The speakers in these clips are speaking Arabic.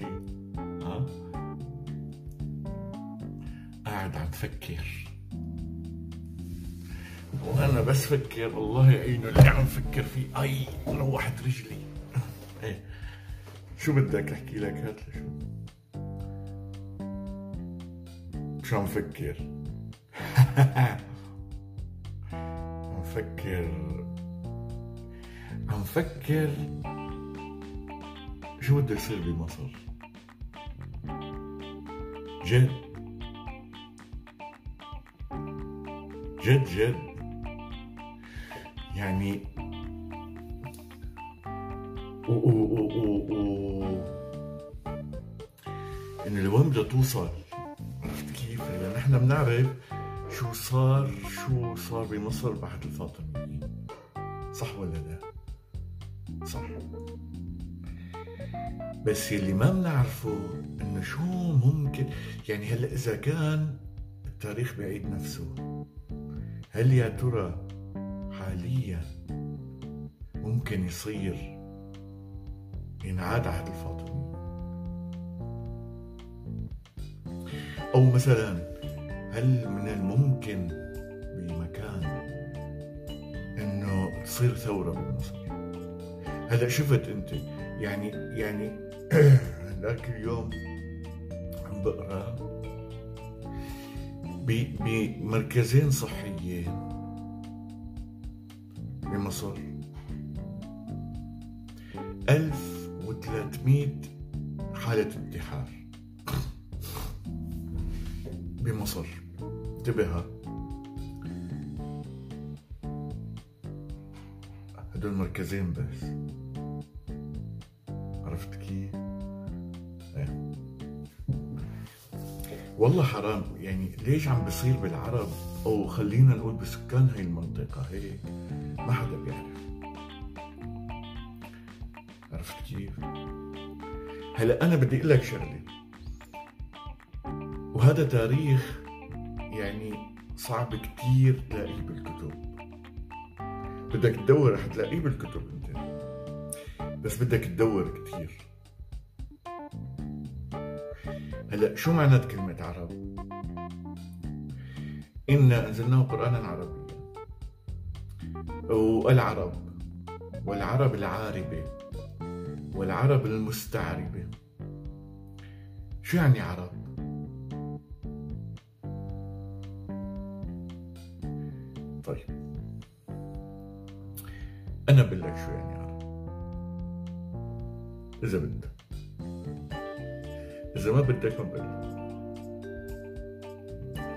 شيء ها؟ قاعد عم فكر وأنا بس فكر الله يعينه اللي عم فكر فيه أي روحت رجلي. إيه. شو بدك أحكي لك؟ هات شو. شو عم فكر؟ عم فكر. عم فكر. شو بده يصير بمصر جد جد جد يعني و و و و و انه لوين بدها توصل. عرفت كيف؟ لأن نحن بنعرف شو صار شو صار بمصر بعد الفاطميين صح ولا لا؟ صح. بس اللي ما بنعرفه انه شو ممكن يعني هلا إذا كان التاريخ بيعيد نفسه هل يا ترى حاليا ممكن يصير ينعاد عهد الفاطمي؟ أو مثلا هل من الممكن بمكان إنه تصير ثورة بمصر هلا شفت أنت يعني يعني هذاك اليوم. عم بقرا بمركزين صحيين. بمصر 1300 حالة انتحار. بمصر انتبه. هدول مركزين بس. والله حرام. يعني ليش عم بصير بالعرب؟ أو خلينا نقول بسكان هاي المنطقة هيك. ما حدا بيعرف. عرفت كيف؟ هلا أنا بدي أقول لك شغلة. وهذا تاريخ يعني صعب كتير تلاقيه بالكتب. بدك تدور رح تلاقيه بالكتب أنت. بس بدك تدور كتير. هلا شو معنات كلمة عرب؟ إنا أنزلناه قرآنا عربيا. والعرب والعرب العاربة والعرب المستعربة. شو يعني عرب؟ طيب. أنا بقول لك شو يعني عرب. إذا بدك. إذا ما بدك ما بقول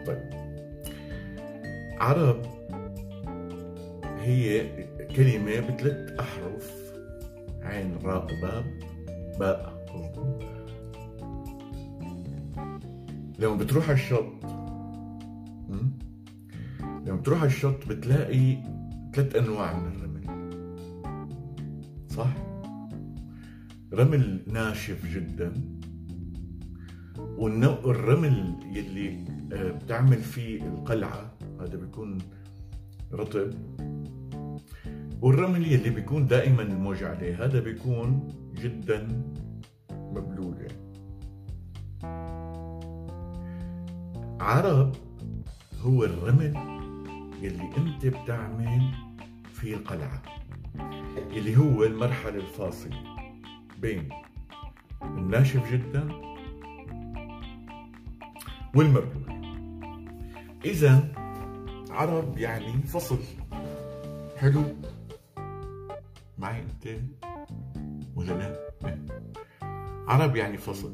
طيب. عرب هي كلمة بثلاث أحرف عين راء باب باء. لما بتروح على الشط. لما بتروح على الشط بتلاقي ثلاث أنواع من الرمل. صح؟ رمل ناشف جدا. والنوع الرمل يلي بتعمل فيه القلعة هذا بيكون رطب والرمل يلي بيكون دائما الموج عليه هذا بيكون جدا مبلول يعني. عرب هو الرمل يلي انت بتعمل فيه القلعة يلي هو المرحلة الفاصلة بين الناشف جدا والمبلول إذا عرب يعني فصل. حلو؟ معي انت ولا لا؟ عرب يعني فصل.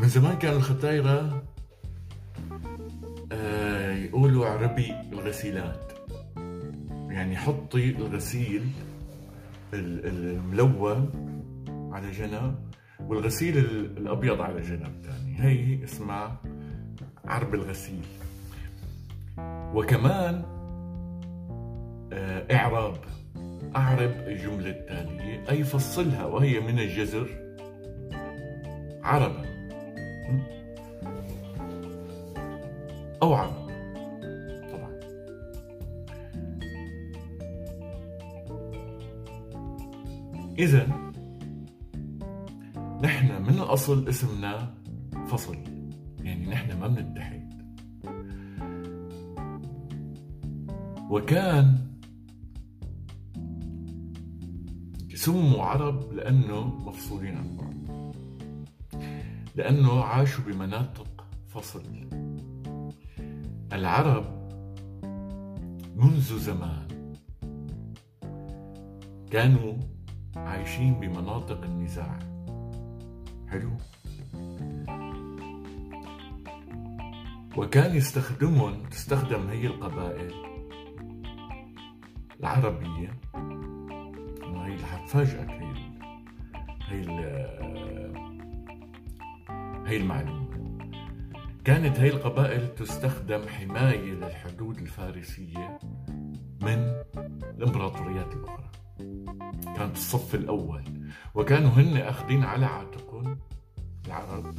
من زمان كانوا الختايرة آه يقولوا عربي الغسيلات. يعني حطي الغسيل الملون على جنب. والغسيل الأبيض على جنب ثاني هي اسمها عرب الغسيل. وكمان إعراب أعرب الجملة التالية. أي فصلها وهي من الجزر عربا. أو عرب طبعا. إذا نحن من الأصل اسمنا فصل. يعني نحن ما بنتحد. وكان سموا عرب لأنه مفصولين عن بعض. لأنه عاشوا بمناطق فصل. العرب منذ زمان كانوا عايشين بمناطق النزاع. حلو. وكان يستخدمون تستخدم هي القبائل العربية هي اللي حتفاجئك هي هي هي المعلومة. كانت هي القبائل تستخدم حماية للحدود الفارسية من الإمبراطوريات الأخرى. كانت الصف الأول. وكانوا هن أخذين على عاتقهم العرب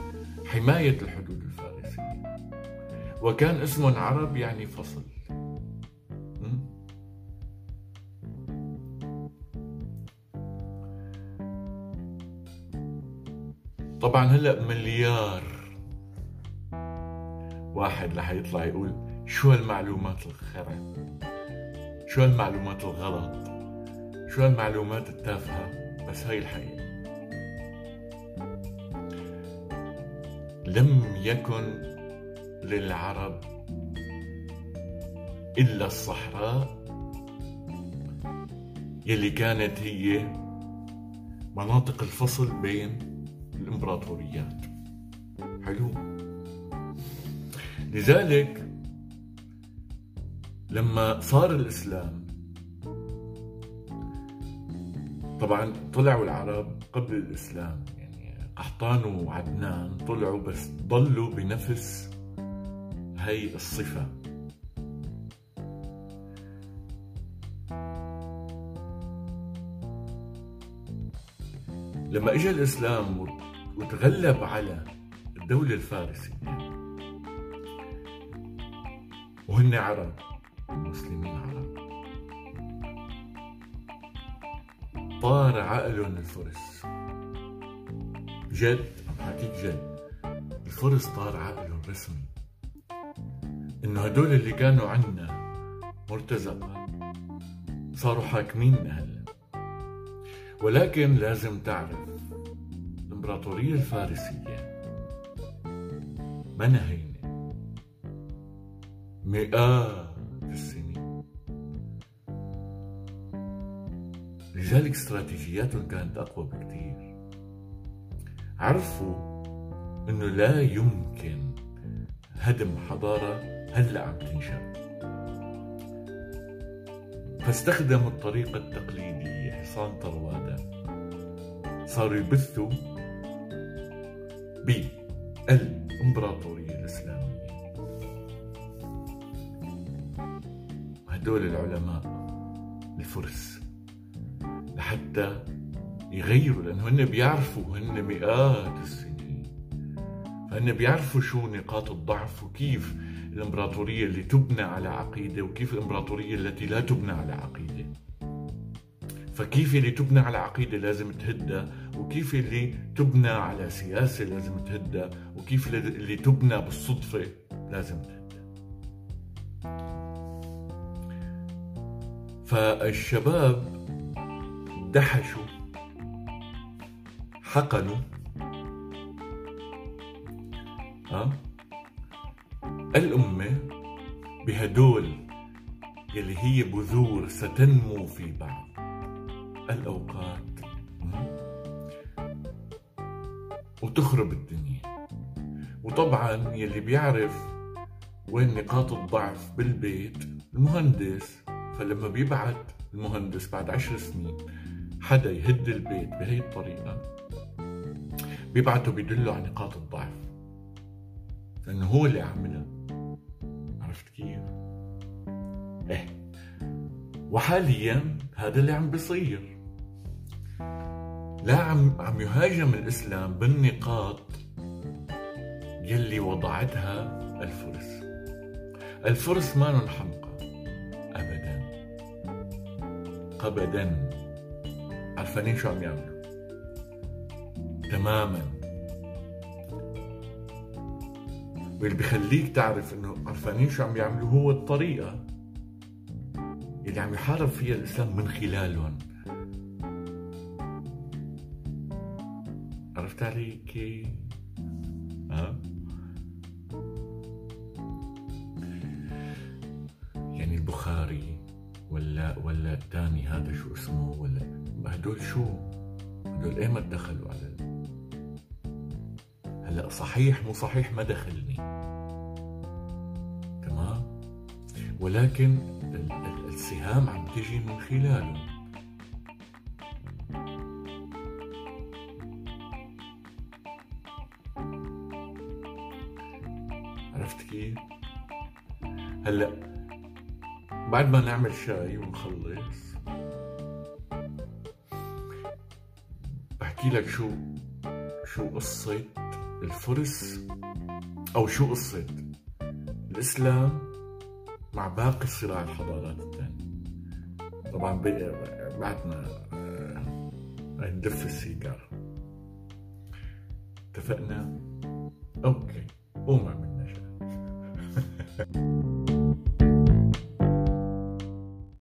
حماية الحدود الفارسية. وكان اسمهم عرب يعني فصل. طبعا هلأ مليار واحد رح يطلع يقول شو هالمعلومات الخرا؟ شو هالمعلومات الغلط؟ شو هالمعلومات التافهة؟ بس هاي الحقيقة. لم يكن للعرب إلا الصحراء يلي كانت هي مناطق الفصل بين الإمبراطوريات. حلو. لذلك لما صار الإسلام طبعا طلعوا العرب قبل الإسلام يعني قحطان وعدنان طلعوا بس ضلوا بنفس هي الصفة. لما اجى الإسلام وتغلب على الدولة الفارسية وهن عرب المسلمين عرب طار عقلهم الفرس. جد حكيك جد الفرس طار عقلهم رسمي إنه هدول اللي كانوا عنا مرتزقة صاروا حاكمين هلا ولكن لازم تعرف الإمبراطورية الفارسية ما نهينا. مئات السنين. لذلك استراتيجياتهم كانت أقوى بكثير عرفوا إنه لا يمكن هدم حضارة هلأ عم تنشأ فاستخدموا الطريقة التقليدية حصان طروادة. صاروا يبثوا بالإمبراطورية الإسلامية. هدول العلماء الفرس لحتى يغيروا لأنه هن بيعرفوا هن مئات السنين. فهن بيعرفوا شو نقاط الضعف وكيف الإمبراطورية اللي تبنى على عقيدة وكيف الإمبراطورية التي لا تبنى على عقيدة. فكيف اللي تبنى على عقيدة لازم تهدى وكيف اللي تبنى على سياسة لازم تهدى وكيف اللي تبنى بالصدفة لازم تهدى. فالشباب دحشوا حقنوا. ها؟ الأمة بهدول يلي هي بذور ستنمو في بعض الأوقات. وتخرب الدنيا. وطبعا يلي بيعرف وين نقاط الضعف بالبيت المهندس. فلما بيبعت المهندس بعد عشر سنين حدا يهد البيت بهي الطريقة. بيبعته بيدله على نقاط الضعف. لأنه هو اللي عملها عرفت كيف؟ إيه. وحاليا هذا اللي عم بيصير. لا عم عم يهاجم الإسلام بالنقاط يلي وضعتها الفرس. الفرس ما حمقى ابدا. ابدا. عرفانين شو عم يعملوا؟ تماما واللي بخليك تعرف إنه عرفانين شو عم يعملوا هو الطريقة اللي عم يحارب فيها الإسلام من خلالهم عرفت علي كيف؟ ها؟ يعني البخاري ولا ولا الثاني هذا شو اسمه ولا هدول شو؟ هدول إيمت دخلوا على. هلا صحيح مو صحيح ما دخلني تمام؟ ولكن السهام عم تجي من خلاله. عرفت كيف؟ هلأ بعد ما نعمل شاي ونخلص بحكي لك شو شو قصة. الفرس أو شو قصة؟ الإسلام مع باقي صراع الحضارات الثانية. طبعا بعد ما آه، ندف السيجارة. اتفقنا؟ أوكي قوم اعمل نشاط